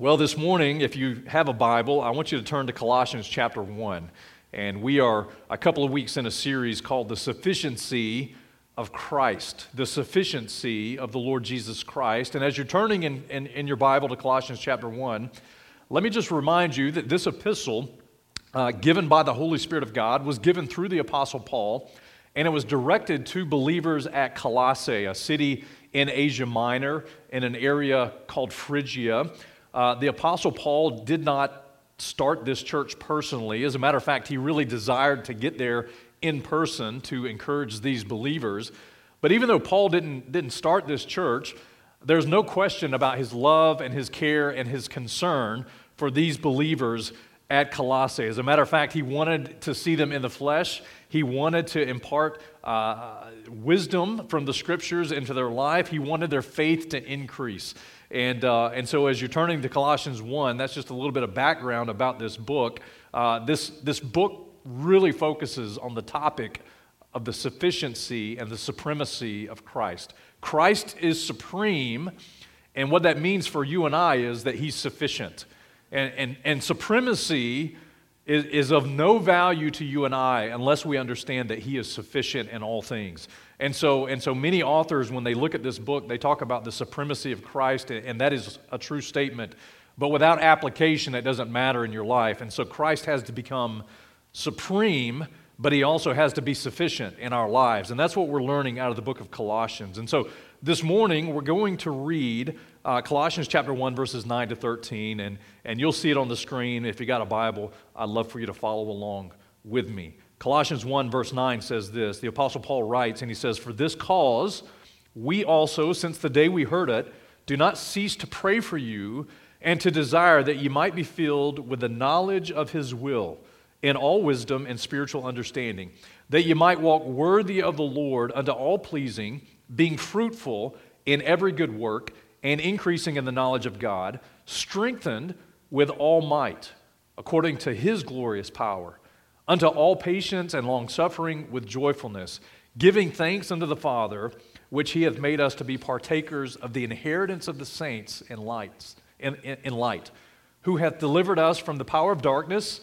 Well, this morning, if you have a Bible, I want you to turn to Colossians chapter 1. And we are a couple of weeks in a series called The Sufficiency of Christ, the sufficiency of the Lord Jesus Christ. And as you're turning in, in, in your Bible to Colossians chapter 1, let me just remind you that this epistle, uh, given by the Holy Spirit of God, was given through the Apostle Paul, and it was directed to believers at Colossae, a city in Asia Minor, in an area called Phrygia. Uh, the Apostle Paul did not start this church personally. As a matter of fact, he really desired to get there in person to encourage these believers. But even though Paul didn't, didn't start this church, there's no question about his love and his care and his concern for these believers at Colossae. As a matter of fact, he wanted to see them in the flesh. He wanted to impart uh, wisdom from the scriptures into their life. He wanted their faith to increase. And, uh, and so, as you're turning to Colossians 1, that's just a little bit of background about this book. Uh, this, this book really focuses on the topic of the sufficiency and the supremacy of Christ. Christ is supreme, and what that means for you and I is that he's sufficient. And, and, and supremacy is, is of no value to you and I unless we understand that he is sufficient in all things. And so, and so many authors, when they look at this book, they talk about the supremacy of Christ, and that is a true statement. But without application, it doesn't matter in your life. And so Christ has to become supreme, but he also has to be sufficient in our lives. And that's what we're learning out of the book of Colossians. And so this morning, we're going to read uh, Colossians chapter 1, verses 9 to 13, and, and you'll see it on the screen. If you got a Bible, I'd love for you to follow along with me. Colossians 1, verse 9 says this The Apostle Paul writes, and he says, For this cause, we also, since the day we heard it, do not cease to pray for you and to desire that you might be filled with the knowledge of his will in all wisdom and spiritual understanding, that you might walk worthy of the Lord unto all pleasing, being fruitful in every good work and increasing in the knowledge of God, strengthened with all might, according to his glorious power, unto all patience and long suffering with joyfulness, giving thanks unto the Father, which he hath made us to be partakers of the inheritance of the saints in, lights, in, in, in light, who hath delivered us from the power of darkness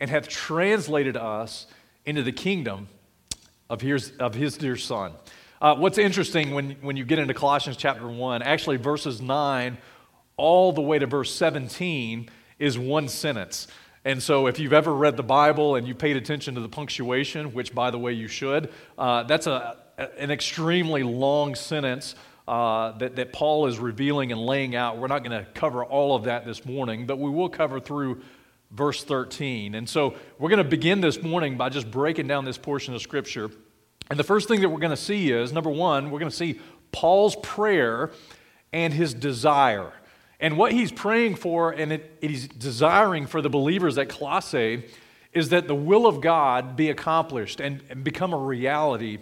and hath translated us into the kingdom of his, of his dear Son. Uh, what's interesting when, when you get into Colossians chapter 1, actually, verses 9 all the way to verse 17 is one sentence. And so, if you've ever read the Bible and you paid attention to the punctuation, which, by the way, you should, uh, that's a, an extremely long sentence uh, that, that Paul is revealing and laying out. We're not going to cover all of that this morning, but we will cover through verse 13. And so, we're going to begin this morning by just breaking down this portion of Scripture. And the first thing that we're going to see is number one, we're going to see Paul's prayer and his desire. And what he's praying for and it, he's desiring for the believers at Colossae is that the will of God be accomplished and, and become a reality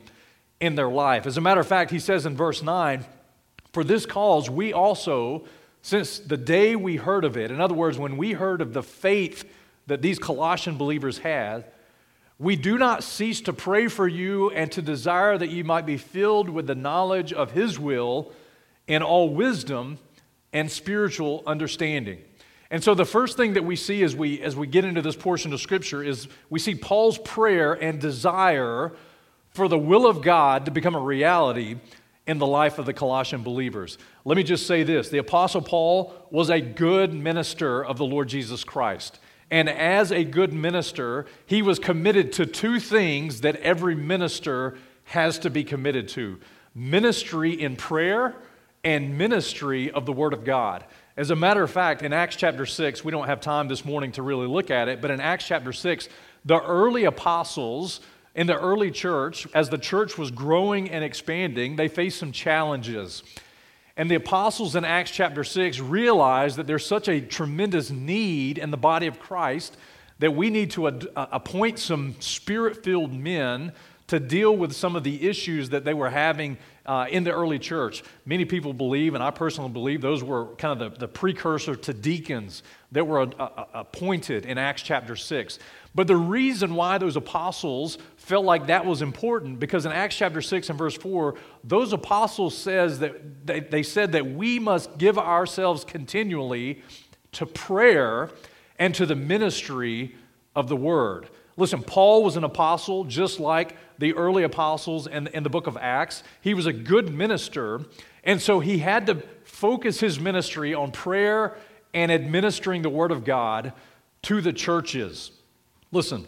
in their life. As a matter of fact, he says in verse 9, For this cause we also, since the day we heard of it, in other words, when we heard of the faith that these Colossian believers had, we do not cease to pray for you and to desire that you might be filled with the knowledge of His will in all wisdom and spiritual understanding. And so the first thing that we see as we as we get into this portion of scripture is we see Paul's prayer and desire for the will of God to become a reality in the life of the Colossian believers. Let me just say this, the apostle Paul was a good minister of the Lord Jesus Christ. And as a good minister, he was committed to two things that every minister has to be committed to ministry in prayer and ministry of the Word of God. As a matter of fact, in Acts chapter 6, we don't have time this morning to really look at it, but in Acts chapter 6, the early apostles in the early church, as the church was growing and expanding, they faced some challenges. And the apostles in Acts chapter 6 realized that there's such a tremendous need in the body of Christ that we need to ad- uh, appoint some spirit filled men to deal with some of the issues that they were having uh, in the early church. Many people believe, and I personally believe, those were kind of the, the precursor to deacons that were uh, uh appointed in Acts chapter 6. But the reason why those apostles felt like that was important, because in Acts chapter 6 and verse 4, those apostles says that they, they said that we must give ourselves continually to prayer and to the ministry of the word. Listen, Paul was an apostle just like the early apostles in, in the book of Acts. He was a good minister, and so he had to focus his ministry on prayer and administering the word of God to the churches. Listen,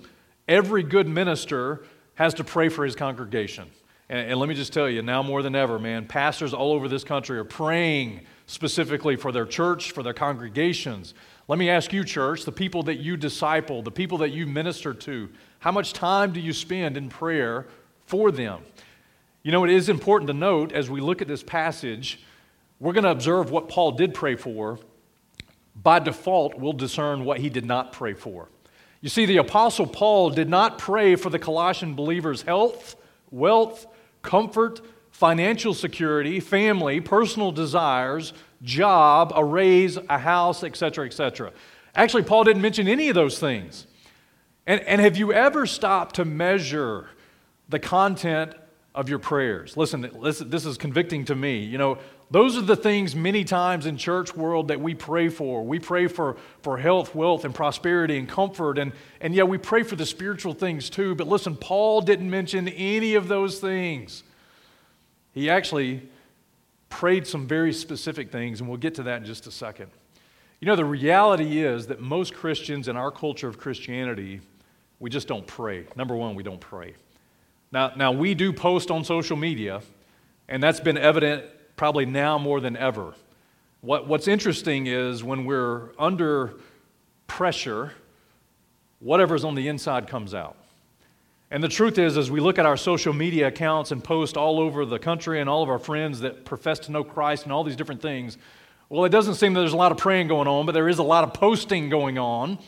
every good minister has to pray for his congregation. And, and, let me just tell you, now more than ever, man, pastors all over this country are praying specifically for their church, for their congregations. Let me ask you, church, the people that you disciple, the people that you minister to, how much time do you spend in prayer for them? You know, it is important to note as we look at this passage, we're going to observe what Paul did pray for. By default, we'll discern what he did not pray for. You see, the Apostle Paul did not pray for the Colossian believers' health, wealth, comfort, financial security, family, personal desires, job, a raise, a house, etc., etc. Actually, Paul didn't mention any of those things. And, and have you ever stopped to measure the content of your prayers? Listen, listen, this is convicting to me. You know, those are the things many times in church world that we pray for. We pray for, for health, wealth, and prosperity and comfort. And, and yeah, we pray for the spiritual things too. But listen, Paul didn't mention any of those things. He actually prayed some very specific things, and we'll get to that in just a second. You know, the reality is that most Christians in our culture of Christianity, we just don't pray. Number one, we don't pray. Now, now we do post on social media, and that's been evident probably now more than ever. What, what's interesting is when we're under pressure, whatever's on the inside comes out. And the truth is, as we look at our social media accounts and post all over the country and all of our friends that profess to know Christ and all these different things, well, it doesn't seem that there's a lot of praying going on, but there is a lot of posting going on.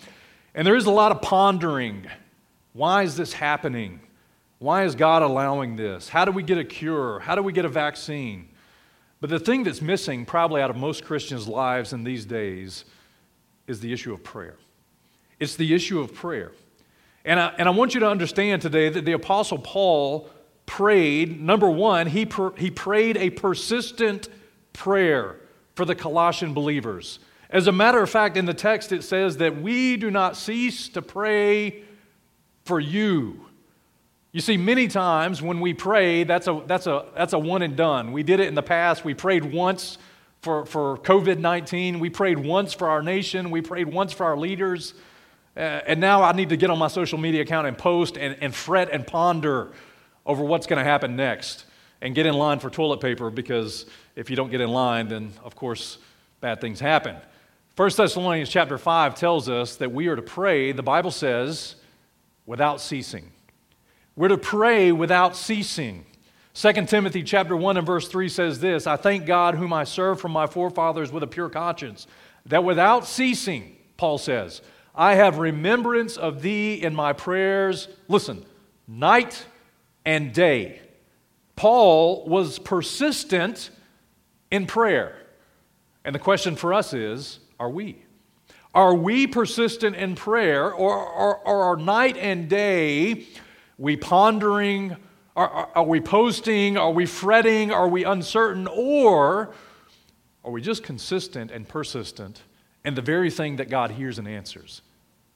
And there is a lot of pondering. Why is this happening? Why is God allowing this? How do we get a cure? How do we get a vaccine? But the thing that's missing, probably out of most Christians' lives in these days, is the issue of prayer. It's the issue of prayer. And I, and I want you to understand today that the Apostle Paul prayed, number one, he, pr- he prayed a persistent prayer for the Colossian believers. As a matter of fact, in the text it says that we do not cease to pray for you you see, many times when we pray, that's a, that's a, that's a one and done. We did it in the past. We prayed once for, for COVID 19. We prayed once for our nation. We prayed once for our leaders. Uh, and now I need to get on my social media account and post and, and fret and ponder over what's going to happen next and get in line for toilet paper because if you don't get in line, then of course bad things happen. 1 Thessalonians chapter 5 tells us that we are to pray, the Bible says, without ceasing. We're to pray without ceasing. 2 Timothy chapter 1 and verse 3 says this, I thank God whom I serve from my forefathers with a pure conscience, that without ceasing, Paul says, I have remembrance of thee in my prayers, listen, night and day. Paul was persistent in prayer. And the question for us is, are we? Are we persistent in prayer, or, are night and day we pondering? Are, are, are, we posting? Are we fretting? Are we uncertain? Or are we just consistent and persistent in the very thing that God hears and answers?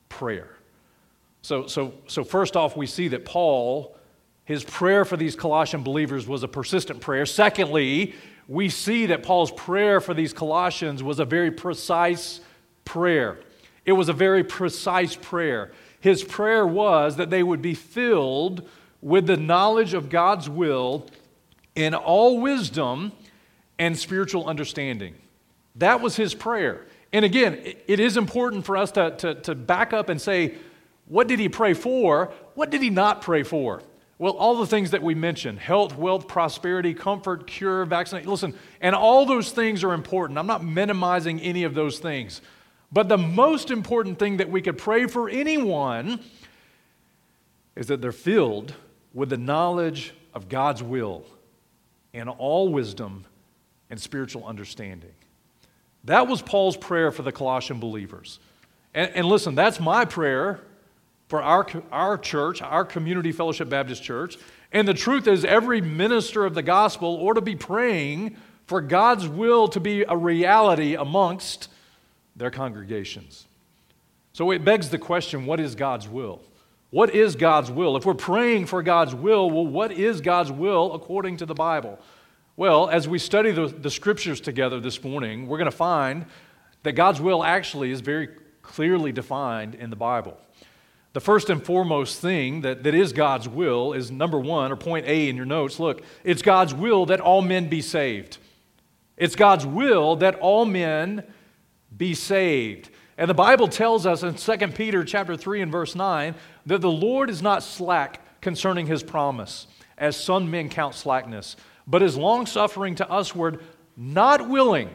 Prayer. So, so, so first off, we see that Paul, his prayer for these Colossian believers was a persistent prayer. Secondly, we see that Paul's prayer for these Colossians was a very precise prayer. It was a very precise prayer. His prayer was that they would be filled with the knowledge of God's will in all wisdom and spiritual understanding. That was his prayer. And again, it is important for us to, to, to, back up and say, what did he pray for? What did he not pray for? Well, all the things that we mentioned health, wealth, prosperity, comfort, cure, vaccination. Listen, and all those things are important. I'm not minimizing any of those things. But the most important thing that we could pray for anyone is that they're filled with the knowledge of God's will and all wisdom and spiritual understanding. That was Paul's prayer for the Colossian believers. And, and, listen, that's my prayer for our, our church, our Community Fellowship Baptist Church. And the truth is, every minister of the gospel ought to be praying for God's will to be a reality amongst their congregations. So it begs the question what is God's will? What is God's will? If we're praying for God's will, well, what is God's will according to the Bible? Well, as we study the, the scriptures together this morning, we're going to find that God's will actually is very clearly defined in the Bible. The first and foremost thing that, that is God's will is number one, or point A in your notes. Look, it's God's will that all men be saved. It's God's will that all men be saved. And the Bible tells us in 2 Peter chapter 3 and verse 9 that the Lord is not slack concerning his promise, as some men count slackness, but is longsuffering to usward, not willing.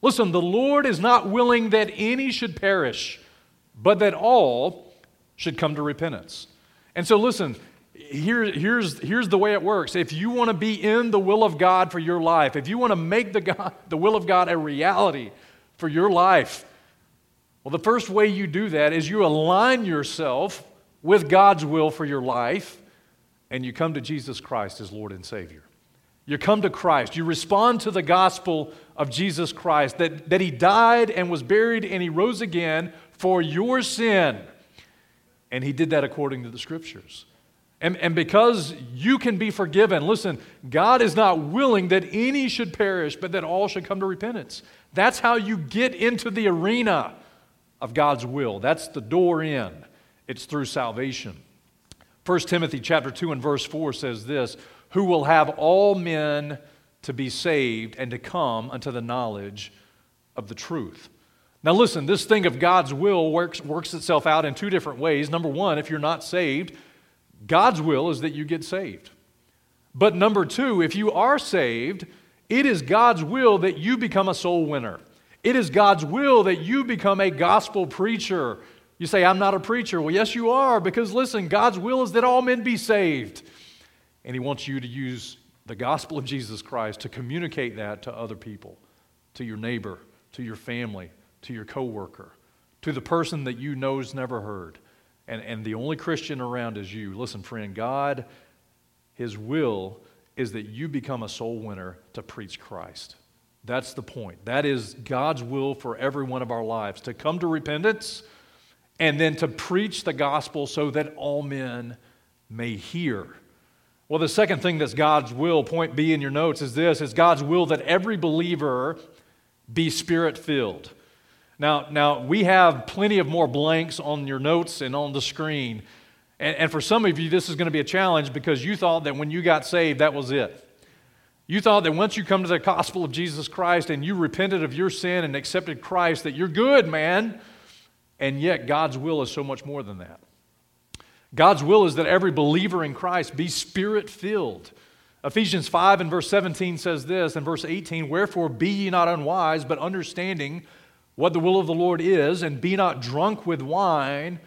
Listen, the Lord is not willing that any should perish, but that all should come to repentance. And so, listen, here, here's, here's the way it works. If you want to be in the will of God for your life, if you want to make the, God, the will of God a reality for your life, well, the first way you do that is you align yourself with God's will for your life and you come to Jesus Christ as Lord and Savior. You come to Christ. You respond to the gospel of Jesus Christ that, that He died and was buried and He rose again for your sin. And He did that according to the Scriptures. And, and because you can be forgiven, listen, God is not willing that any should perish, but that all should come to repentance. That's how you get into the arena of God's will. That's the door in. It's through salvation. 1 Timothy chapter 2 and verse 4 says this, who will have all men to be saved and to come unto the knowledge of the truth. Now, listen, this thing of God's will works, works itself out in two different ways. Number one, if you're not saved, God's will is that you get saved. But number two, if you are saved, it is God's will that you become a soul winner. It is God's will that you become a gospel preacher. You say, I'm not a preacher. Well, yes, you are, because listen, God's will is that all men be saved. And He wants you to use the gospel of Jesus Christ to communicate that to other people, to your neighbor, to your family, to your coworker, to the person that you know's never heard. And, and the only Christian around is you. Listen, friend, God, His will is that you become a soul winner to preach Christ. That's the point. That is God's will for every one of our lives to come to repentance and then to preach the gospel so that all men may hear. Well, the second thing that's God's will, point B in your notes, is this is God's will that every believer be spirit filled. Now, now, we have plenty of more blanks on your notes and on the screen. And, and for some of you, this is going to be a challenge because you thought that when you got saved, that was it. You thought that once you come to the gospel of Jesus Christ and you repented of your sin and accepted Christ, that you're good, man. And yet, God's will is so much more than that. God's will is that every believer in Christ be spirit filled. Ephesians 5 and verse 17 says this, and verse 18, Wherefore be ye not unwise, but understanding what the will of the Lord is, and be not drunk with wine,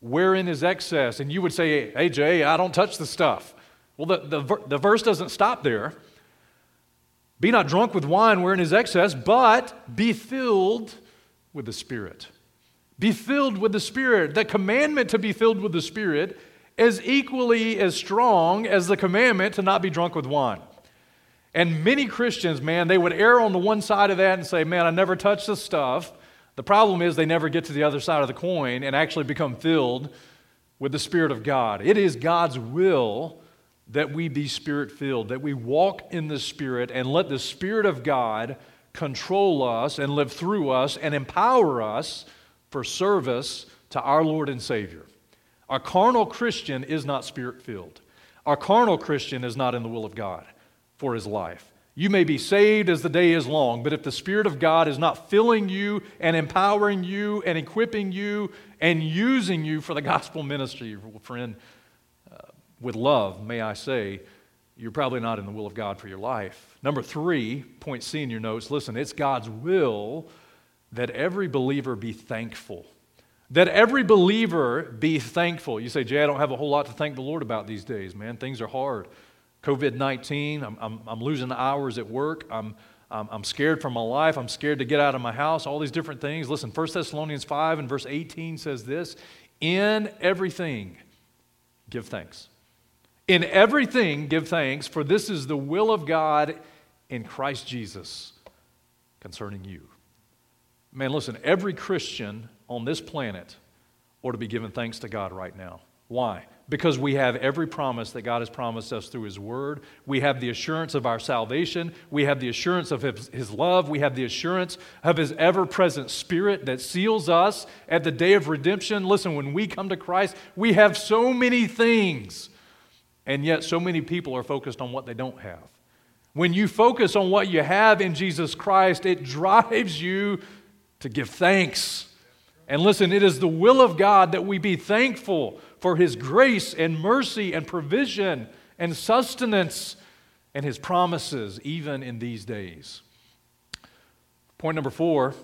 wherein is excess. And you would say, Hey, Jay, I don't touch the stuff. Well, the, the, the verse doesn't stop there. Be not drunk with wine wherein is excess, but be filled with the Spirit. Be filled with the Spirit. The commandment to be filled with the Spirit is equally as strong as the commandment to not be drunk with wine. And many Christians, man, they would err on the one side of that and say, man, I never touch this stuff. The problem is they never get to the other side of the coin and actually become filled with the Spirit of God. It is God's will that we be spirit filled, that we walk in the Spirit and let the Spirit of God control us and live through us and empower us for service to our Lord and Savior. Our carnal Christian is not spirit filled. Our carnal Christian is not in the will of God for his life. You may be saved as the day is long, but if the Spirit of God is not filling you and empowering you and equipping you and using you for the gospel ministry, friend, uh, with love, may I say, you're probably not in the will of God for your life. Number three, point C in your notes listen, it's God's will that every believer be thankful. That every believer be thankful. You say, Jay, I don't have a whole lot to thank the Lord about these days, man. Things are hard. COVID 19, I'm, I'm, I'm, losing hours at work. I'm, I'm, I'm scared for my life. I'm scared to get out of my house, all these different things. Listen, 1 Thessalonians 5 and verse 18 says this In everything, give thanks. In everything, give thanks, for this is the will of God in Christ Jesus concerning you. Man, listen, every Christian on this planet ought to be giving thanks to God right now. Why? Because we have every promise that God has promised us through His Word. We have the assurance of our salvation. We have the assurance of His, his love. We have the assurance of His ever present Spirit that seals us at the day of redemption. Listen, when we come to Christ, we have so many things, and yet so many people are focused on what they don't have. When you focus on what you have in Jesus Christ, it drives you to give thanks. And listen, it is the will of God that we be thankful for His grace and mercy and provision and sustenance and His promises, even in these days. Point number four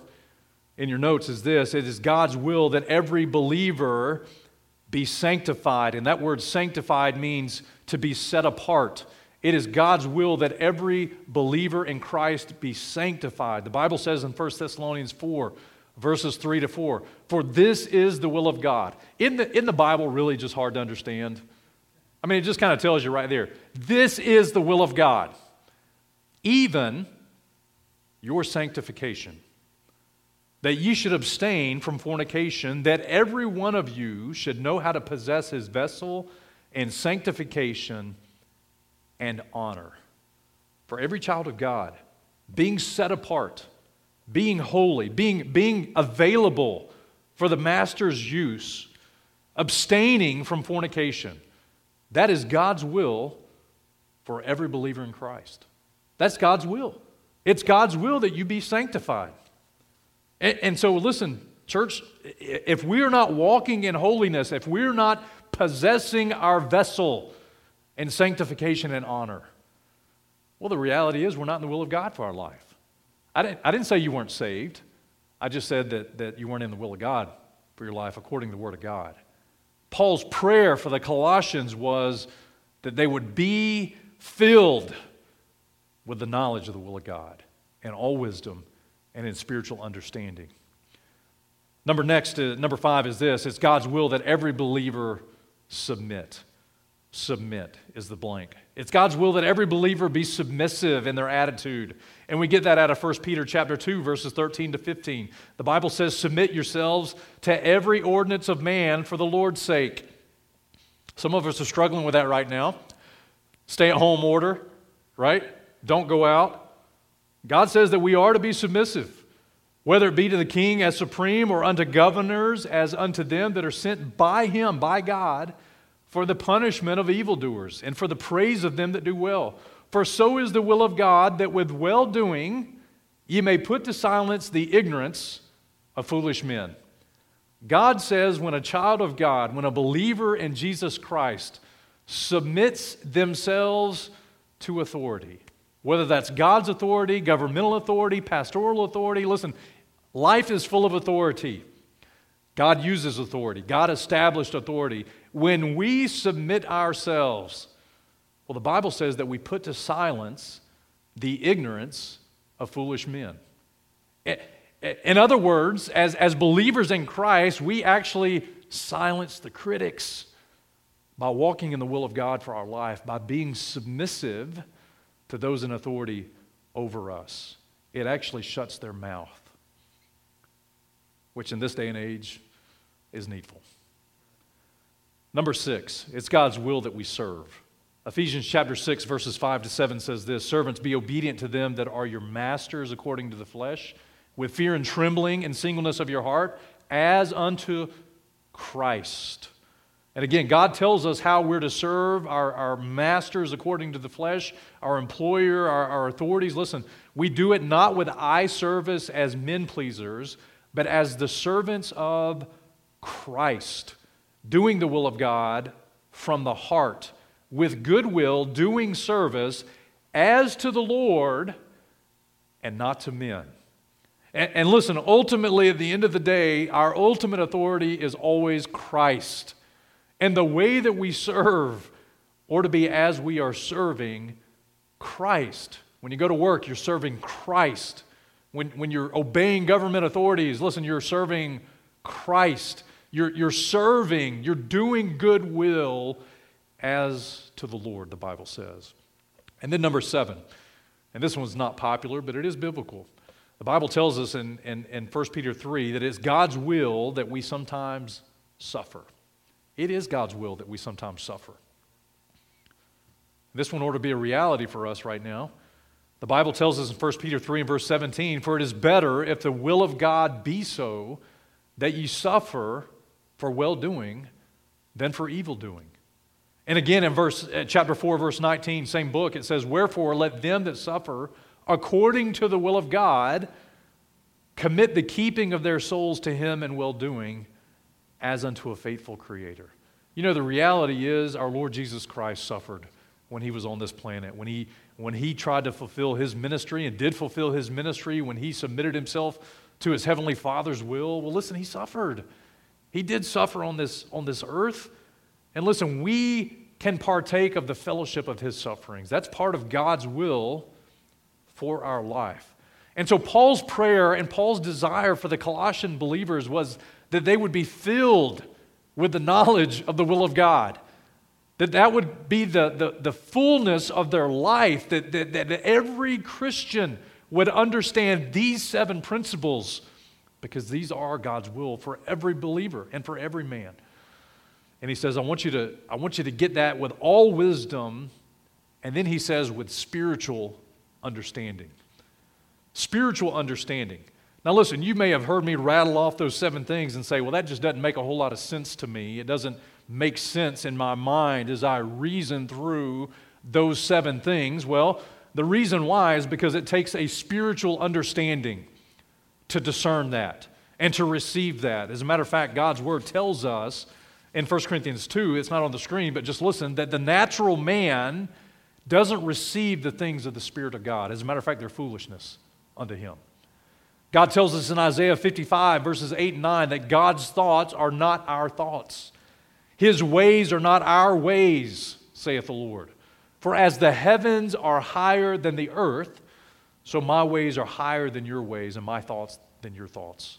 in your notes is this it is God's will that every believer be sanctified. And that word sanctified means to be set apart. It is God's will that every believer in Christ be sanctified. The Bible says in 1 Thessalonians 4, verses 3 to 4, for this is the will of God. In the, in the Bible really just hard to understand? I mean, it just kind of tells you right there. This is the will of God, even your sanctification, that ye should abstain from fornication, that every one of you should know how to possess his vessel in sanctification and honor. For every child of God, being set apart, being holy, being, being available for the master's use, abstaining from fornication. That is God's will for every believer in Christ. That's God's will. It's God's will that you be sanctified. And, and, so, listen, church, if we are not walking in holiness, if we're not possessing our vessel, and sanctification and honor. Well, the reality is we're not in the will of God for our life. I didn't, I didn't say you weren't saved. I just said that, that you weren't in the will of God for your life according to the Word of God. Paul's prayer for the Colossians was that they would be filled with the knowledge of the will of God and all wisdom and in spiritual understanding. Number next, uh, number five is this it's God's will that every believer submit submit is the blank. It's God's will that every believer be submissive in their attitude. And we get that out of 1 Peter chapter 2 verses 13 to 15. The Bible says submit yourselves to every ordinance of man for the Lord's sake. Some of us are struggling with that right now. Stay at home order, right? Don't go out. God says that we are to be submissive. Whether it be to the king as supreme or unto governors as unto them that are sent by him, by God, for the punishment of evildoers, and for the praise of them that do well. For so is the will of God that with well doing ye may put to silence the ignorance of foolish men. God says when a child of God, when a believer in Jesus Christ submits themselves to authority, whether that's God's authority, governmental authority, pastoral authority, listen, life is full of authority. God uses authority, God established authority. When we submit ourselves, well, the Bible says that we put to silence the ignorance of foolish men. In other words, as, as believers in Christ, we actually silence the critics by walking in the will of God for our life, by being submissive to those in authority over us. It actually shuts their mouth, which in this day and age is needful. Number six, it's God's will that we serve. Ephesians chapter 6, verses 5 to 7 says this Servants, be obedient to them that are your masters according to the flesh, with fear and trembling and singleness of your heart, as unto Christ. And again, God tells us how we're to serve our, our masters according to the flesh, our employer, our, our authorities. Listen, we do it not with eye service as men pleasers, but as the servants of Christ, doing the will of God from the heart, with goodwill, doing service as to the Lord and not to men. And, and, listen, ultimately, at the end of the day, our ultimate authority is always Christ. And the way that we serve or to be as we are serving Christ. When you go to work, you're serving Christ. When, when you're obeying government authorities, listen, you're serving Christ. You're, you're serving, you're doing good will as to the Lord, the Bible says. And then number seven, and this one's not popular, but it is biblical. The Bible tells us in, in, in 1 Peter 3 that it's God's will that we sometimes suffer. It is God's will that we sometimes suffer. This one ought to be a reality for us right now. The Bible tells us in 1 Peter 3 and verse 17, For it is better if the will of God be so that ye suffer for well doing than for evil doing. And again in verse uh, chapter 4 verse 19 same book it says wherefore let them that suffer according to the will of God commit the keeping of their souls to him in well doing as unto a faithful creator. You know the reality is our Lord Jesus Christ suffered when he was on this planet when he when he tried to fulfill his ministry and did fulfill his ministry when he submitted himself to his heavenly father's will well listen he suffered he did suffer on this, on this earth. And listen, we can partake of the fellowship of his sufferings. That's part of God's will for our life. And so, Paul's prayer and Paul's desire for the Colossian believers was that they would be filled with the knowledge of the will of God. That that would be the, the, the fullness of their life, that, that, that every Christian would understand these seven principles because these are God's will for every believer and for every man. And he says, I want you to, I want you to get that with all wisdom. And then he says, with spiritual understanding. Spiritual understanding. Now, listen, you may have heard me rattle off those seven things and say, well, that just doesn't make a whole lot of sense to me. It doesn't make sense in my mind as I reason through those seven things. Well, the reason why is because it takes a spiritual understanding to discern that and to receive that. As a matter of fact, God's word tells us in 1 Corinthians 2, it's not on the screen, but just listen, that the natural man doesn't receive the things of the Spirit of God. As a matter of fact, they're foolishness unto him. God tells us in Isaiah 55, verses 8 and 9, that God's thoughts are not our thoughts. His ways are not our ways, saith the Lord. For as the heavens are higher than the earth, so my ways are higher than your ways, and my thoughts than your thoughts.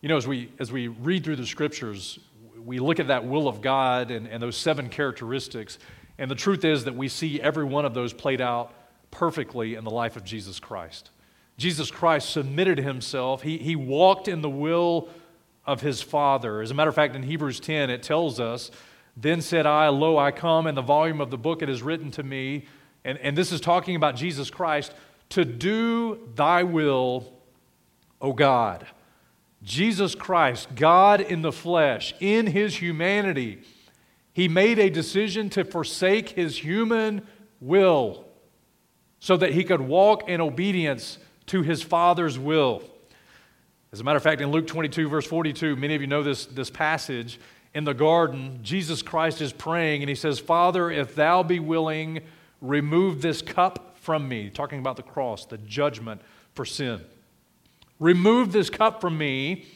You know, as we, as we read through the scriptures, we look at that will of God and, and those seven characteristics, and the truth is that we see every one of those played out perfectly in the life of Jesus Christ. Jesus Christ submitted himself, he, he walked in the will of his Father. As a matter of fact, in Hebrews 10, it tells us, Then said I, Lo, I come, in the volume of the book it is written to me and, and this is talking about Jesus Christ, to do thy will, O God. Jesus Christ, God in the flesh, in his humanity, he made a decision to forsake his human will so that he could walk in obedience to his Father's will. As a matter of fact, in Luke 22, verse 42, many of you know this, this passage. In the garden, Jesus Christ is praying and he says, Father, if thou be willing, Remove this cup from me, talking about the cross, the judgment for sin. Remove this cup from me.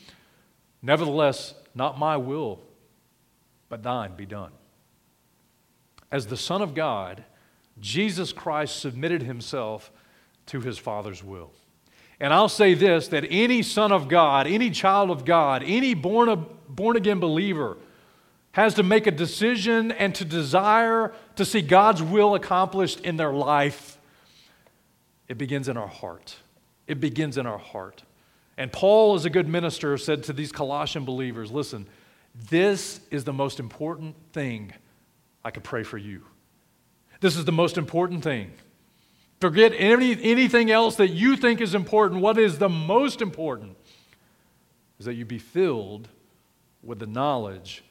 Nevertheless, not my will, but thine be done. As the Son of God, Jesus Christ submitted himself to his Father's will. And I'll say this that any son of God, any child of God, any born, born again believer has to make a decision and to desire to see God's will accomplished in their life, it begins in our heart. It begins in our heart. And Paul, as a good minister, said to these Colossian believers listen, this is the most important thing I could pray for you. This is the most important thing. Forget any, anything else that you think is important. What is the most important is that you be filled with the knowledge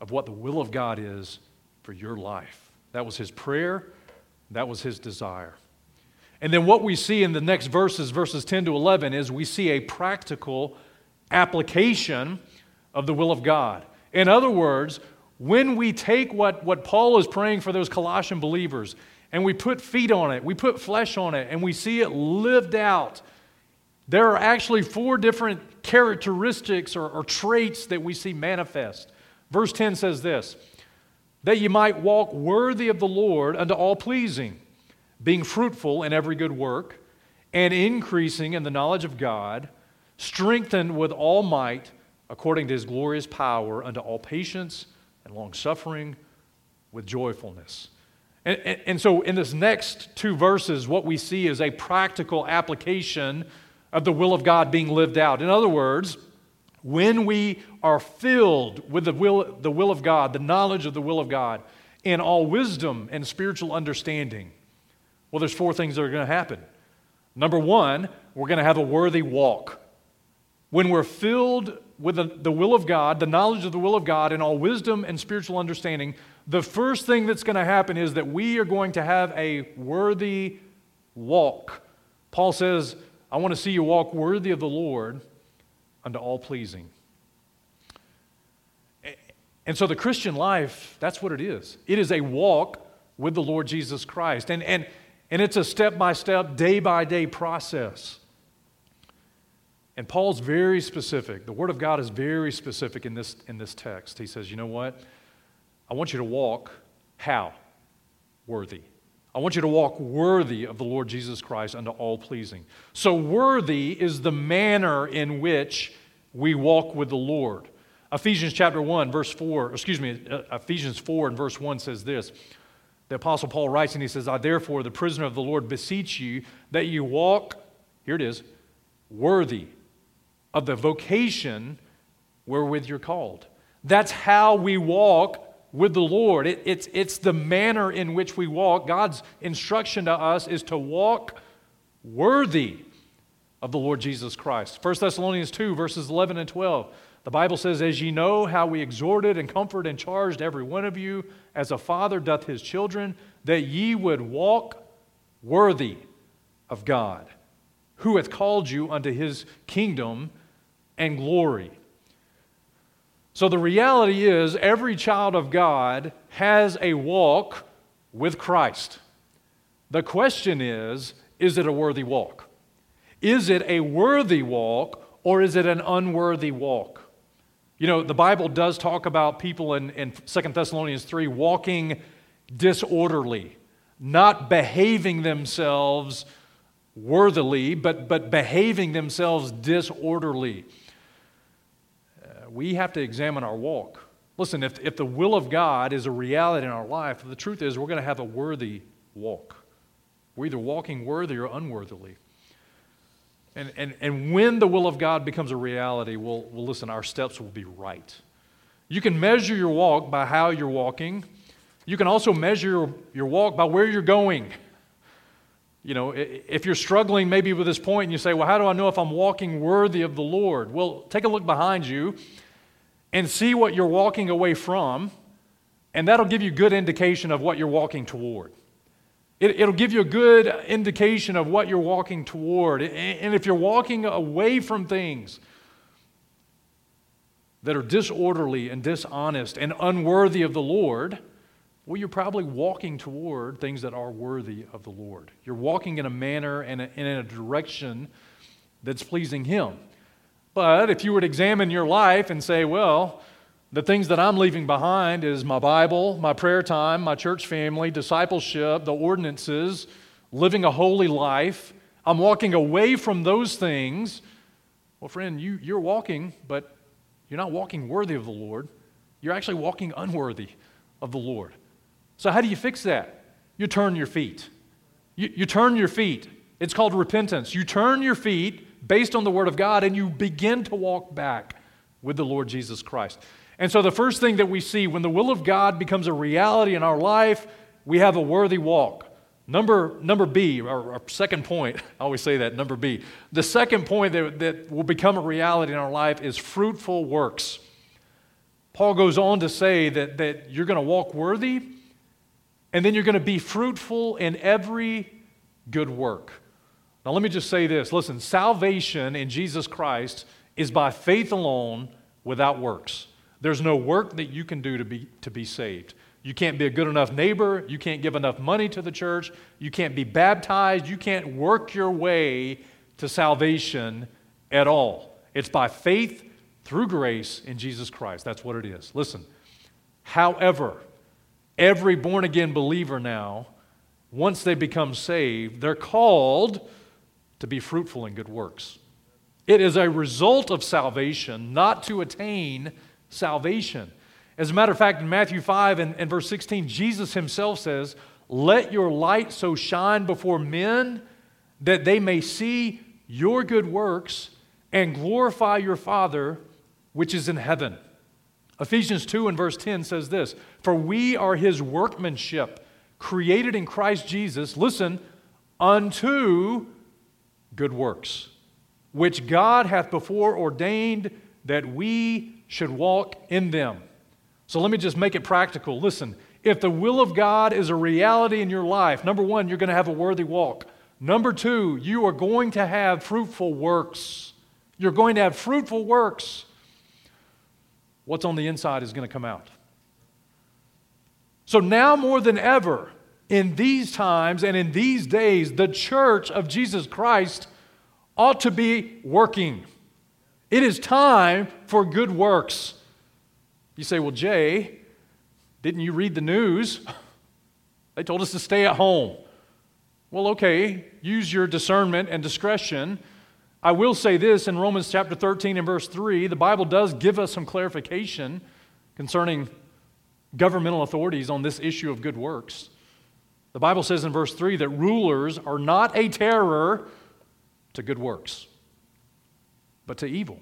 of what the will of God is for your life. That was his prayer, that was his desire. And then what we see in the next verses, verses 10 to 11, is we see a practical application of the will of God. In other words, when we take what, what Paul is praying for those Colossian believers and we put feet on it, we put flesh on it, and we see it lived out, there are actually four different characteristics or, or traits that we see manifest. Verse 10 says this that ye might walk worthy of the Lord unto all pleasing, being fruitful in every good work, and increasing in the knowledge of God, strengthened with all might according to his glorious power unto all patience and long suffering with joyfulness. And, and, and, so, in this next two verses, what we see is a practical application of the will of God being lived out. In other words, when we are filled with the will, the will of God, the knowledge of the will of God, and all wisdom and spiritual understanding, well, there's four things that are going to happen. Number one, we're going to have a worthy walk. When we're filled with the, the will of God, the knowledge of the will of God, and all wisdom and spiritual understanding, the first thing that's going to happen is that we are going to have a worthy walk. Paul says, I want to see you walk worthy of the Lord unto all pleasing. And so the Christian life, that's what it is. It is a walk with the Lord Jesus Christ. And, and, and it's a step by step, day by day process. And Paul's very specific. The Word of God is very specific in this, in this text. He says, You know what? I want you to walk how? Worthy. I want you to walk worthy of the Lord Jesus Christ unto all pleasing. So, worthy is the manner in which we walk with the Lord. Ephesians chapter 1, verse 4, excuse me, uh, Ephesians 4 and verse 1 says this. The Apostle Paul writes and he says, I therefore, the prisoner of the Lord, beseech you that you walk, here it is, worthy of the vocation wherewith you're called. That's how we walk with the Lord. It, it's, it's the manner in which we walk. God's instruction to us is to walk worthy of the Lord Jesus Christ. 1 Thessalonians 2, verses 11 and 12. The Bible says, As ye know how we exhorted and comforted and charged every one of you, as a father doth his children, that ye would walk worthy of God, who hath called you unto his kingdom and glory. So the reality is, every child of God has a walk with Christ. The question is, is it a worthy walk? Is it a worthy walk or is it an unworthy walk? You know, the Bible does talk about people in, in 2 Thessalonians 3 walking disorderly, not behaving themselves worthily, but, but behaving themselves disorderly we have to examine our walk. Listen, if, if the will of God is a reality in our life, the truth is we're going to have a worthy walk. We're either walking worthy or unworthily. And, and, and when the will of God becomes a reality, we'll, we'll listen, our steps will be right. You can measure your walk by how you're walking. You can also measure your, your walk by where you're going. You know, if you're struggling maybe with this point and you say, well, how do I know if I'm walking worthy of the Lord? Well, take a look behind you and see what you're walking away from, and that'll give you good indication of what you're walking toward. It, will give you a good indication of what you're walking toward. And if you're walking away from things that are disorderly and dishonest and unworthy of the Lord, well, you're probably walking toward things that are worthy of the Lord. You're walking in a manner and in a direction that's pleasing Him. But if you were to examine your life and say, well, the things that I'm leaving behind is my Bible, my prayer time, my church family, discipleship, the ordinances, living a holy life. I'm walking away from those things. Well, friend, you, you're walking, but you're not walking worthy of the Lord. You're actually walking unworthy of the Lord. So, how do you fix that? You turn your feet. You, you turn your feet. It's called repentance. You turn your feet based on the Word of God, and you begin to walk back with the Lord Jesus Christ. And so, the first thing that we see when the will of God becomes a reality in our life, we have a worthy walk. Number, number B, our, our second point, I always say that, number B. The second point that, that will become a reality in our life is fruitful works. Paul goes on to say that, that you're going to walk worthy, and then you're going to be fruitful in every good work. Now, let me just say this listen, salvation in Jesus Christ is by faith alone without works. There's no work that you can do to be, to be saved. You can't be a good enough neighbor. You can't give enough money to the church. You can't be baptized. You can't work your way to salvation at all. It's by faith through grace in Jesus Christ. That's what it is. Listen, however, every born again believer now, once they become saved, they're called to be fruitful in good works. It is a result of salvation, not to attain salvation. As a matter of fact, in Matthew 5 and, and verse 16, Jesus himself says, Let your light so shine before men that they may see your good works and glorify your Father which is in heaven. Ephesians 2 and verse 10 says this For we are his workmanship, created in Christ Jesus, listen, unto good works, which God hath before ordained that we should walk in them. So let me just make it practical. Listen, if the will of God is a reality in your life, number one, you're going to have a worthy walk. Number two, you are going to have fruitful works. You're going to have fruitful works. What's on the inside is going to come out. So now more than ever, in these times and in these days, the church of Jesus Christ ought to be working. It is time for good works. You say, Well, Jay, didn't you read the news? They told us to stay at home. Well, okay, use your discernment and discretion. I will say this in Romans chapter 13 and verse 3, the Bible does give us some clarification concerning governmental authorities on this issue of good works. The Bible says in verse 3 that rulers are not a terror to good works, but to evil.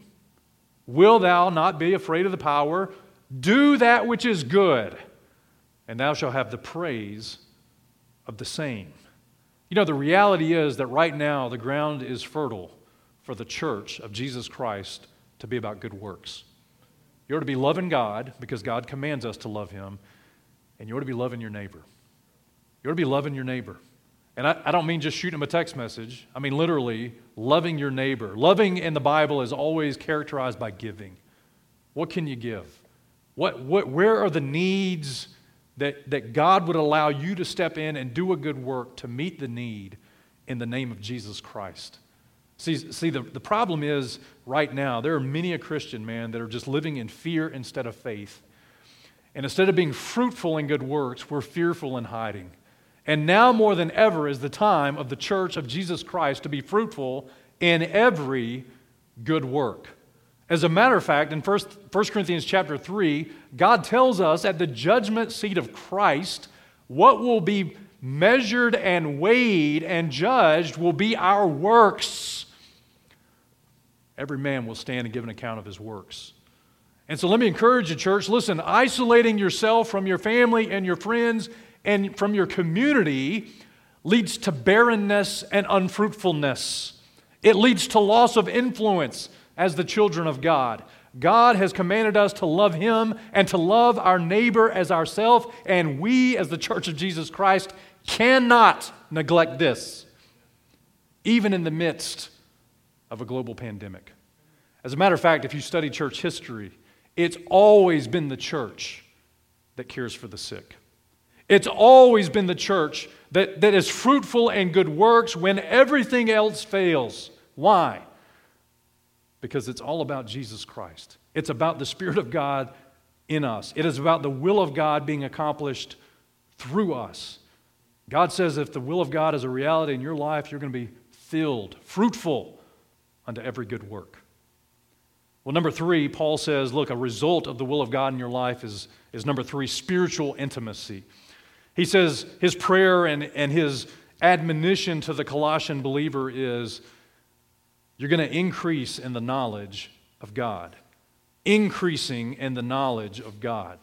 Will thou not be afraid of the power? Do that which is good, and thou shalt have the praise of the same. You know, the reality is that right now the ground is fertile for the church of Jesus Christ to be about good works. You're to be loving God because God commands us to love Him, and you're to be loving your neighbor. You're to be loving your neighbor. And I, I, don't mean just shooting him a text message. I mean literally loving your neighbor. Loving in the Bible is always characterized by giving. What can you give? What, what, where are the needs that, that God would allow you to step in and do a good work to meet the need in the name of Jesus Christ? See, see the, the problem is right now, there are many a Christian, man, that are just living in fear instead of faith. And instead of being fruitful in good works, we're fearful in hiding. And now more than ever is the time of the church of Jesus Christ to be fruitful in every good work. As a matter of fact, in 1, 1 Corinthians chapter 3, God tells us at the judgment seat of Christ, what will be measured and weighed and judged will be our works. Every man will stand and give an account of his works. And so let me encourage you, church listen, isolating yourself from your family and your friends and from your community leads to barrenness and unfruitfulness. It leads to loss of influence as the children of God. God has commanded us to love Him and to love our neighbor as ourselves, and we, as the church of Jesus Christ, cannot neglect this, even in the midst of a global pandemic. As a matter of fact, if you study church history, it's always been the church that cares for the sick. It's always been the church that, that is fruitful and good works when everything else fails. Why? Because it's all about Jesus Christ. It's about the Spirit of God in us. It is about the will of God being accomplished through us. God says if the will of God is a reality in your life, you're going to be filled, fruitful unto every good work. Well, number three, Paul says, look, a result of the will of God in your life is, is number three, spiritual intimacy. He says his prayer and, and his admonition to the Colossian believer is you're going to increase in the knowledge of God. Increasing in the knowledge of God.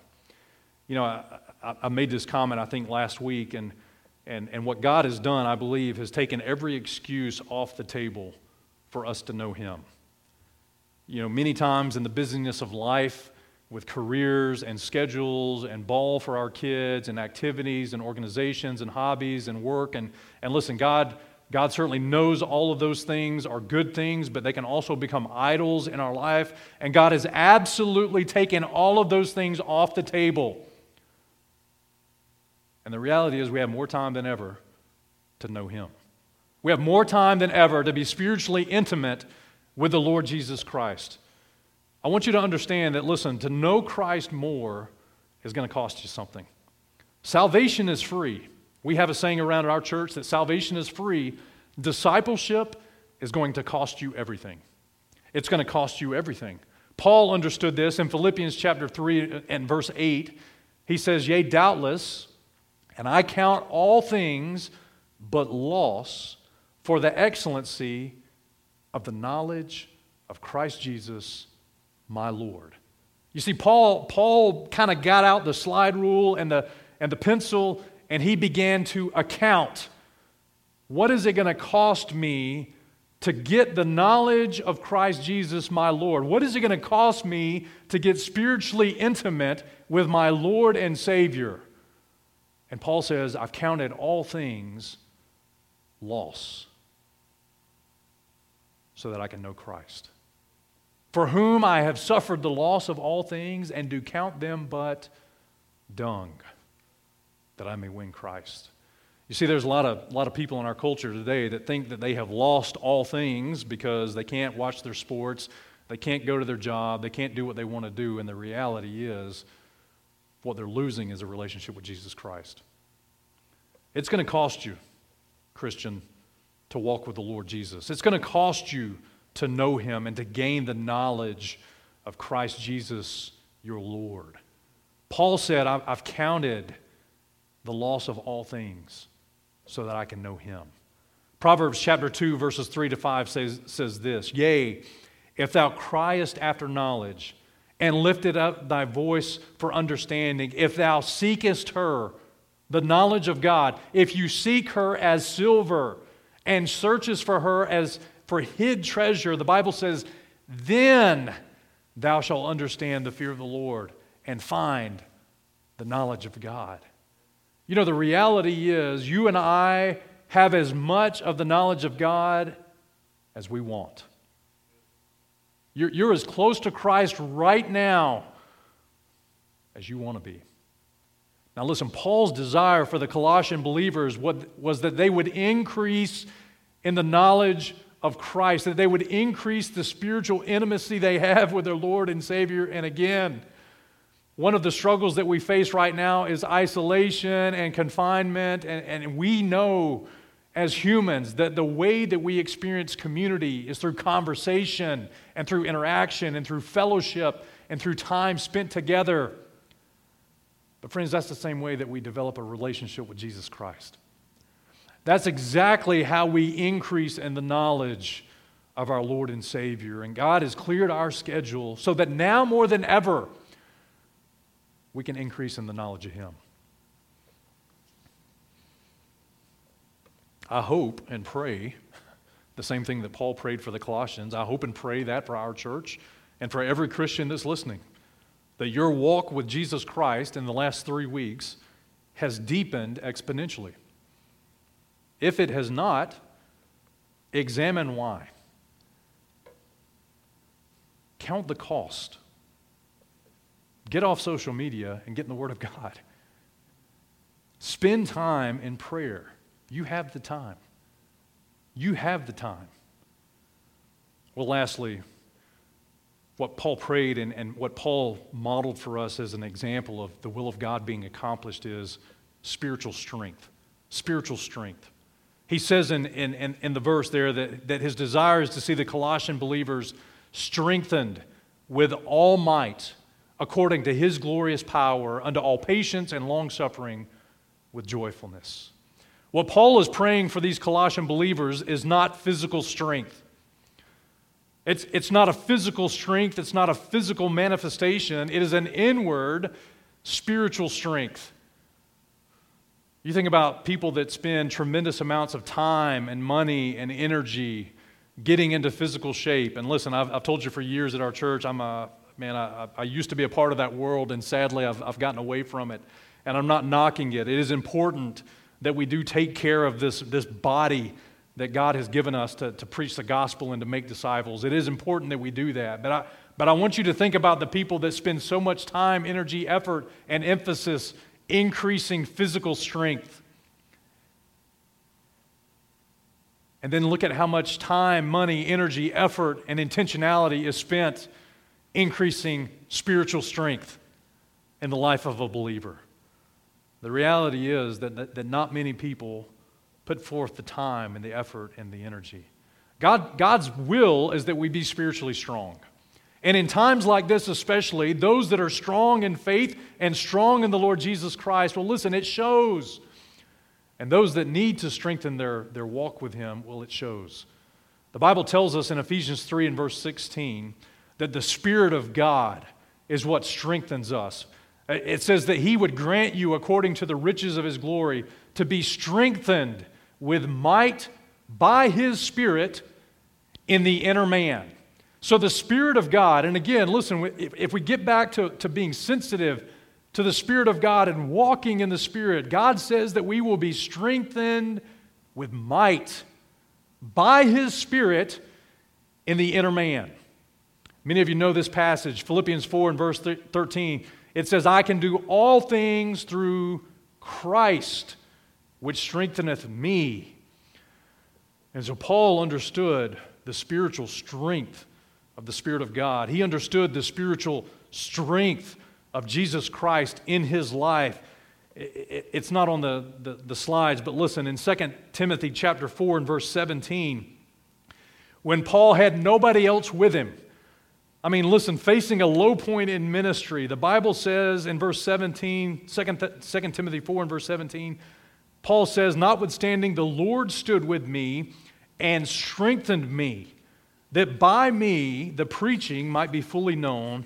You know, I, I made this comment, I think, last week, and, and, and what God has done, I believe, has taken every excuse off the table for us to know Him. You know, many times in the busyness of life, with careers and schedules and ball for our kids and activities and organizations and hobbies and work. And, and listen, God, God certainly knows all of those things are good things, but they can also become idols in our life. And God has absolutely taken all of those things off the table. And the reality is, we have more time than ever to know Him. We have more time than ever to be spiritually intimate with the Lord Jesus Christ. I want you to understand that, listen, to know Christ more is going to cost you something. Salvation is free. We have a saying around at our church that salvation is free. Discipleship is going to cost you everything. It's going to cost you everything. Paul understood this in Philippians chapter 3 and verse 8. He says, Yea, doubtless, And I count all things but loss for the excellency of the knowledge of Christ Jesus, my Lord. You see, Paul, Paul kind of got out the slide rule and the, and the pencil, and he began to account what is it going to cost me to get the knowledge of Christ Jesus, my Lord? What is it going to cost me to get spiritually intimate with my Lord and Savior? And Paul says, I've counted all things loss so that I can know Christ. For whom I have suffered the loss of all things and do count them but dung, that I may win Christ. You see, there's a lot of, lot of people in our culture today that think that they have lost all things because they can't watch their sports, they can't go to their job, they can't do what they want to do, and the reality is what they're losing is a relationship with Jesus Christ. It's going to cost you, Christian, to walk with the Lord Jesus. It's going to cost you to know him and to gain the knowledge of Christ Jesus, your Lord. Paul said, I've counted the loss of all things so that I can know him. Proverbs chapter 2, verses 3 to 5 says, says this Yea, if thou criest after knowledge, and lifted up thy voice for understanding, if thou seekest her, the knowledge of God, if you seek her as silver and searches for her as for hid treasure, the Bible says, then thou shalt understand the fear of the Lord and find the knowledge of God. You know, the reality is you and I have as much of the knowledge of God as we want. You're, you're as close to Christ right now as you want to be. Now, listen, Paul's desire for the Colossian believers was that they would increase in the knowledge of Christ, that they would increase the spiritual intimacy they have with their Lord and Savior. And again, one of the struggles that we face right now is isolation and confinement. And, and we know as humans that the way that we experience community is through conversation and through interaction and through fellowship and through time spent together. But, friends, that's the same way that we develop a relationship with Jesus Christ. That's exactly how we increase in the knowledge of our Lord and Savior. And God has cleared our schedule so that now more than ever, we can increase in the knowledge of Him. I hope and pray the same thing that Paul prayed for the Colossians. I hope and pray that for our church and for every Christian that's listening. That your walk with Jesus Christ in the last three weeks has deepened exponentially. If it has not, examine why. Count the cost. Get off social media and get in the Word of God. Spend time in prayer. You have the time. You have the time. Well, lastly, what Paul prayed and, and what Paul modeled for us as an example of the will of God being accomplished is spiritual strength. Spiritual strength. He says in, in, in, in the verse there that, that his desire is to see the Colossian believers strengthened with all might according to his glorious power unto all patience and long suffering with joyfulness. What Paul is praying for these Colossian believers is not physical strength. It's, it's not a physical strength, it's not a physical manifestation, it is an inward spiritual strength. You think about people that spend tremendous amounts of time and money and energy getting into physical shape. And listen, I've, I've told you for years at our church, I'm a man, I, I used to be a part of that world, and sadly, I've, I've gotten away from it. And I'm not knocking it. It is important that we do take care of this, this body that God has given us to, to preach the gospel and to make disciples. It is important that we do that. But I, but I want you to think about the people that spend so much time, energy, effort, and emphasis increasing physical strength. And then look at how much time, money, energy, effort, and intentionality is spent increasing spiritual strength in the life of a believer. The reality is that, that, that, not many people put forth the time and the effort and the energy. God, God's will is that we be spiritually strong. And in times like this, especially, those that are strong in faith and strong in the Lord Jesus Christ, well, listen, it shows. And those that need to strengthen their, their walk with Him, well, it shows. The Bible tells us in Ephesians 3 and verse 16 that the Spirit of God is what strengthens us. Uh, it says that He would grant you, according to the riches of His glory, to be strengthened with might by His Spirit in the inner man. So the Spirit of God, and again, listen, if, we get back to, to being sensitive to the Spirit of God and walking in the Spirit, God says that we will be strengthened with might by His Spirit in the inner man. Many of you know this passage, Philippians 4 and verse 13. It says, I can do all things through Christ, which strengtheneth me. And so Paul understood the spiritual strength of the Spirit of God. He understood the spiritual strength of Jesus Christ in his life. It's not on the, the, the, slides, but listen, in 2 Timothy chapter 4 and verse 17, when Paul had nobody else with him, I mean, listen, facing a low point in ministry, the Bible says in verse 17, 2, 2 Timothy 4 and verse 17, Paul says, Notwithstanding, the Lord stood with me and strengthened me, that by me the preaching might be fully known,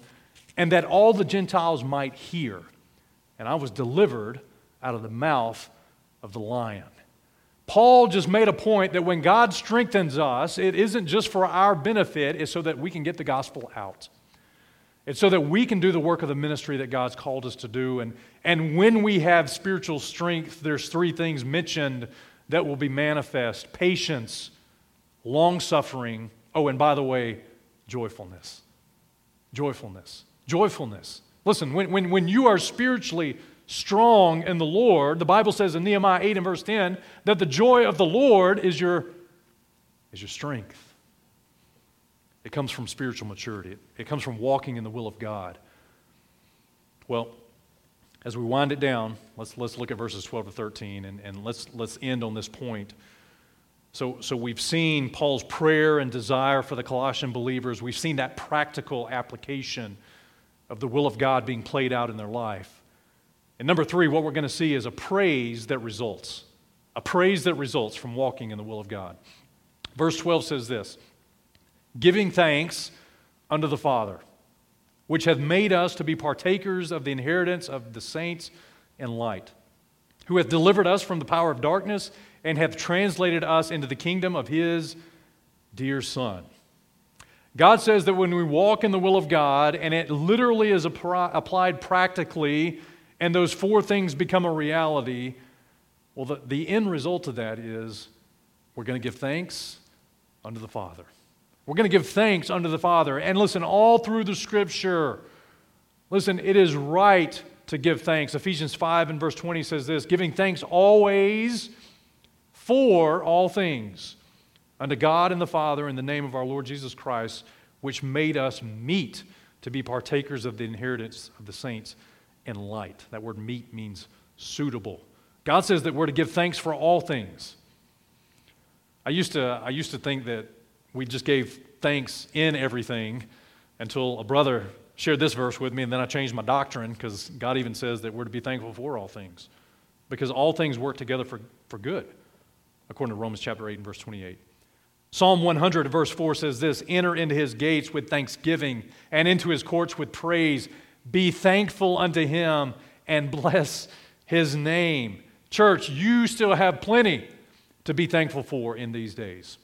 and that all the Gentiles might hear. And I was delivered out of the mouth of the lion. Paul just made a point that when God strengthens us, it isn't just for our benefit, it's so that we can get the gospel out. It's so that we can do the work of the ministry that God's called us to do. And, and when we have spiritual strength, there's three things mentioned that will be manifest patience, long suffering. Oh, and by the way, joyfulness. Joyfulness. Joyfulness. Listen, when, when, when you are spiritually strong in the Lord, the Bible says in Nehemiah 8 and verse 10 that the joy of the Lord is your, is your strength. It comes from spiritual maturity, it comes from walking in the will of God. Well, as we wind it down, let's, let's look at verses 12 to 13 and, and let's, let's end on this point. So, so we've seen Paul's prayer and desire for the Colossian believers. We've seen that practical application of the will of God being played out in their life. And number three, what we're going to see is a praise that results. A praise that results from walking in the will of God. Verse 12 says this Giving thanks unto the Father, which hath made us to be partakers of the inheritance of the saints in light, who hath delivered us from the power of darkness and hath translated us into the kingdom of his dear Son. God says that when we walk in the will of God, and it literally is applied practically, and those four things become a reality, well, the, the end result of that is we're going to give thanks unto the Father. We're going to give thanks unto the Father. And listen, all through the scripture, listen, it is right to give thanks. Ephesians 5 and verse 20 says this giving thanks always for all things unto God and the Father in the name of our Lord Jesus Christ, which made us meet to be partakers of the inheritance of the saints in light. That word meet means suitable. God says that we're to give thanks for all things. I used to, I used to think that we just gave thanks in everything until a brother shared this verse with me, and then I changed my doctrine because God even says that we're to be thankful for all things. Because all things work together for, for good according to Romans chapter 8 and verse 28. Psalm 100, verse 4 says this Enter into his gates with thanksgiving and into his courts with praise. Be thankful unto him and bless his name. Church, you still have plenty to be thankful for in these days.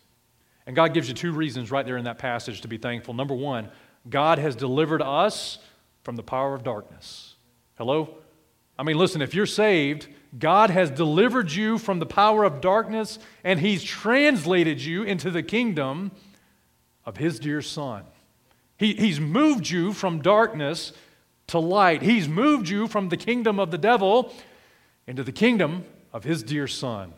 And God gives you two reasons right there in that passage to be thankful. Number one, God has delivered us from the power of darkness. Hello? I mean, listen, if you're saved, God has delivered you from the power of darkness and He's translated you into the kingdom of His dear Son. He, he's moved you from darkness to light. He's moved you from the kingdom of the devil into the kingdom of His dear Son.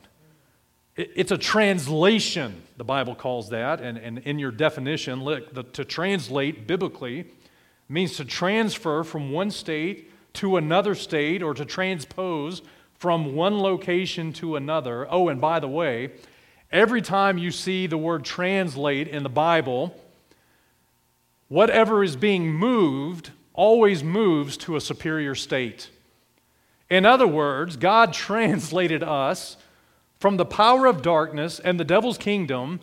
It, it's a translation, the Bible calls that, and, and in your definition, look, the, to translate biblically means to transfer from one state to another state or to transpose from one location to another. Oh, and by the way, every time you see the word translate in the Bible, whatever is being moved always moves to a superior state. In other words, God translated us from the power of darkness and the devil's kingdom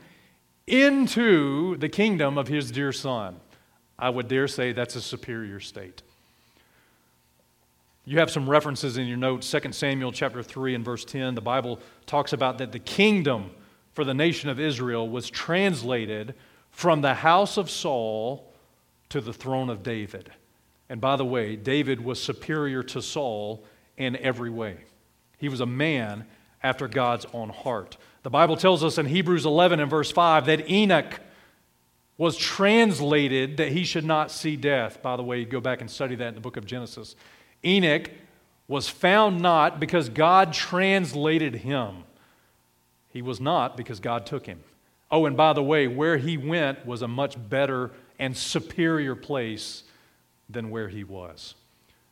into the kingdom of his dear Son. I would dare say that's a superior state. You have some references in your notes, 2 Samuel chapter 3 and verse 10. The Bible talks about that the kingdom for the nation of Israel was translated from the house of Saul to the throne of David. And by the way, David was superior to Saul in every way. He was a man after God's own heart. The Bible tells us in Hebrews 11 and verse 5 that Enoch was translated that he should not see death. By the way, you go back and study that in the book of Genesis. Enoch was found not because God translated him. He was not because God took him. Oh, and by the way, where he went was a much better and superior place than where he was.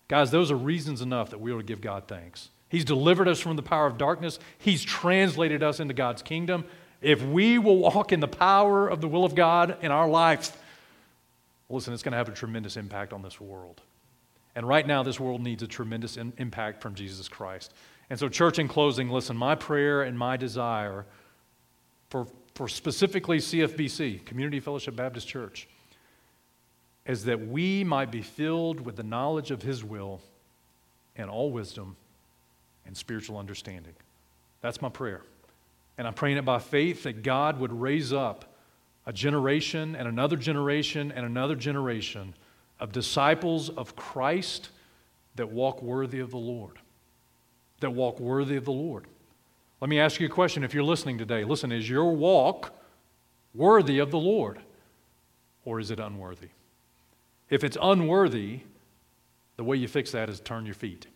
Guys, those are reasons enough that we ought to give God thanks. He's delivered us from the power of darkness, He's translated us into God's kingdom. If we will walk in the power of the will of God in our life, listen, it's going to have a tremendous impact on this world. And right now, this world needs a tremendous in- impact from Jesus Christ. And so, church, in closing, listen, my prayer and my desire for, for specifically CFBC, Community Fellowship Baptist Church, is that we might be filled with the knowledge of His will and all wisdom and spiritual understanding. That's my prayer. And I'm praying it by faith that God would raise up a generation and another generation and another generation of disciples of Christ that walk worthy of the Lord. That walk worthy of the Lord. Let me ask you a question if you're listening today. Listen, is your walk worthy of the Lord or is it unworthy? If it's unworthy, the way you fix that is turn your feet.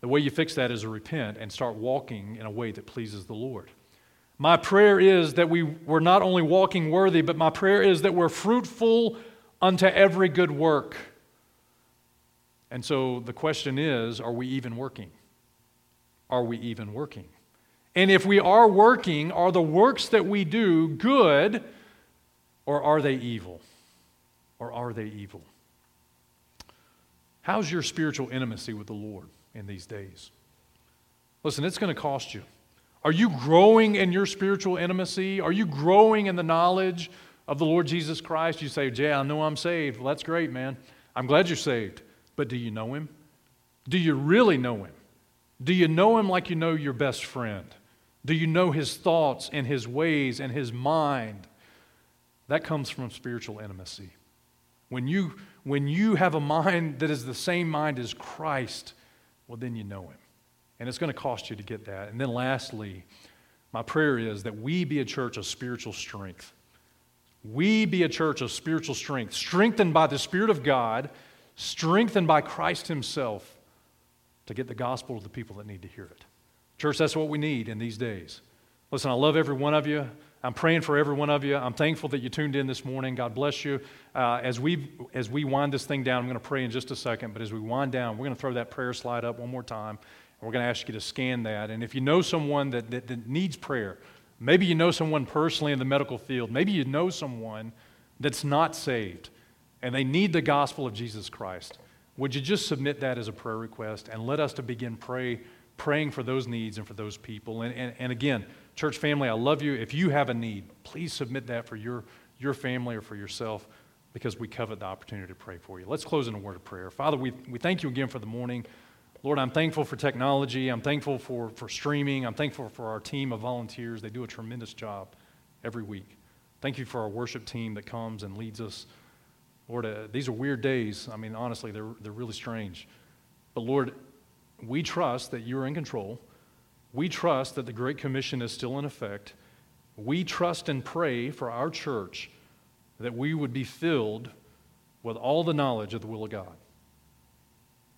The way you fix that is to repent and start walking in a way that pleases the Lord. My prayer is that we, we're not only walking worthy, but my prayer is that we're fruitful unto every good work. And so the question is are we even working? Are we even working? And if we are working, are the works that we do good or are they evil? Or are they evil? How's your spiritual intimacy with the Lord in these days? Listen, it's going to cost you. Are you growing in your spiritual intimacy? Are you growing in the knowledge of the Lord Jesus Christ, you say, Jay, I know I'm saved. Well, that's great, man. I'm glad you're saved. But do you know Him? Do you really know Him? Do you know Him like you know your best friend? Do you know His thoughts and His ways and His mind? That comes from spiritual intimacy. When you, when you have a mind that is the same mind as Christ, well, then you know Him. And it's going to cost you to get that. And then lastly, my prayer is that we be a church of spiritual strength. We be a church of spiritual strength, strengthened by the Spirit of God, strengthened by Christ Himself to get the gospel to the people that need to hear it. Church, that's what we need in these days. Listen, I love every one of you. I'm praying for every one of you. I'm thankful that you tuned in this morning. God bless you. Uh, as, we, as we wind this thing down, I'm going to pray in just a second, but as we wind down, we're going to throw that prayer slide up one more time. And we're going to ask you to scan that. And if you know someone that, that, that needs prayer, Maybe you know someone personally in the medical field. Maybe you know someone that's not saved and they need the gospel of Jesus Christ. Would you just submit that as a prayer request and let us to begin pray, praying for those needs and for those people? And, and, and again, church family, I love you. If you have a need, please submit that for your, your family or for yourself because we covet the opportunity to pray for you. Let's close in a word of prayer. Father, we, we thank you again for the morning. Lord, I'm thankful for technology. I'm thankful for, for streaming. I'm thankful for our team of volunteers. They do a tremendous job every week. Thank you for our worship team that comes and leads us. Lord, uh, these are weird days. I mean, honestly, they're, they're really strange. But Lord, we trust that you are in control. We trust that the Great Commission is still in effect. We trust and pray for our church that we would be filled with all the knowledge of the will of God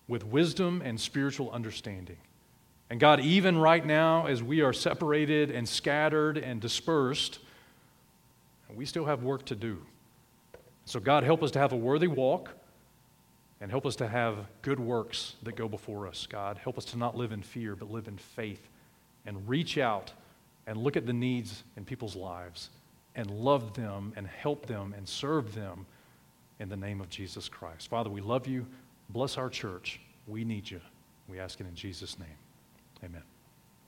with wisdom and spiritual understanding. And God, even right now, as we are separated and scattered and dispersed, we still have work to do. So, God, help us to have a worthy walk and help us to have good works that go before us. God, help us to not live in fear, but live in faith and reach out and look at the needs in people's lives and love them and help them and serve them in the name of Jesus Christ. Father, we love you. Bless our church. We need you. We ask it in Jesus' name. Amen.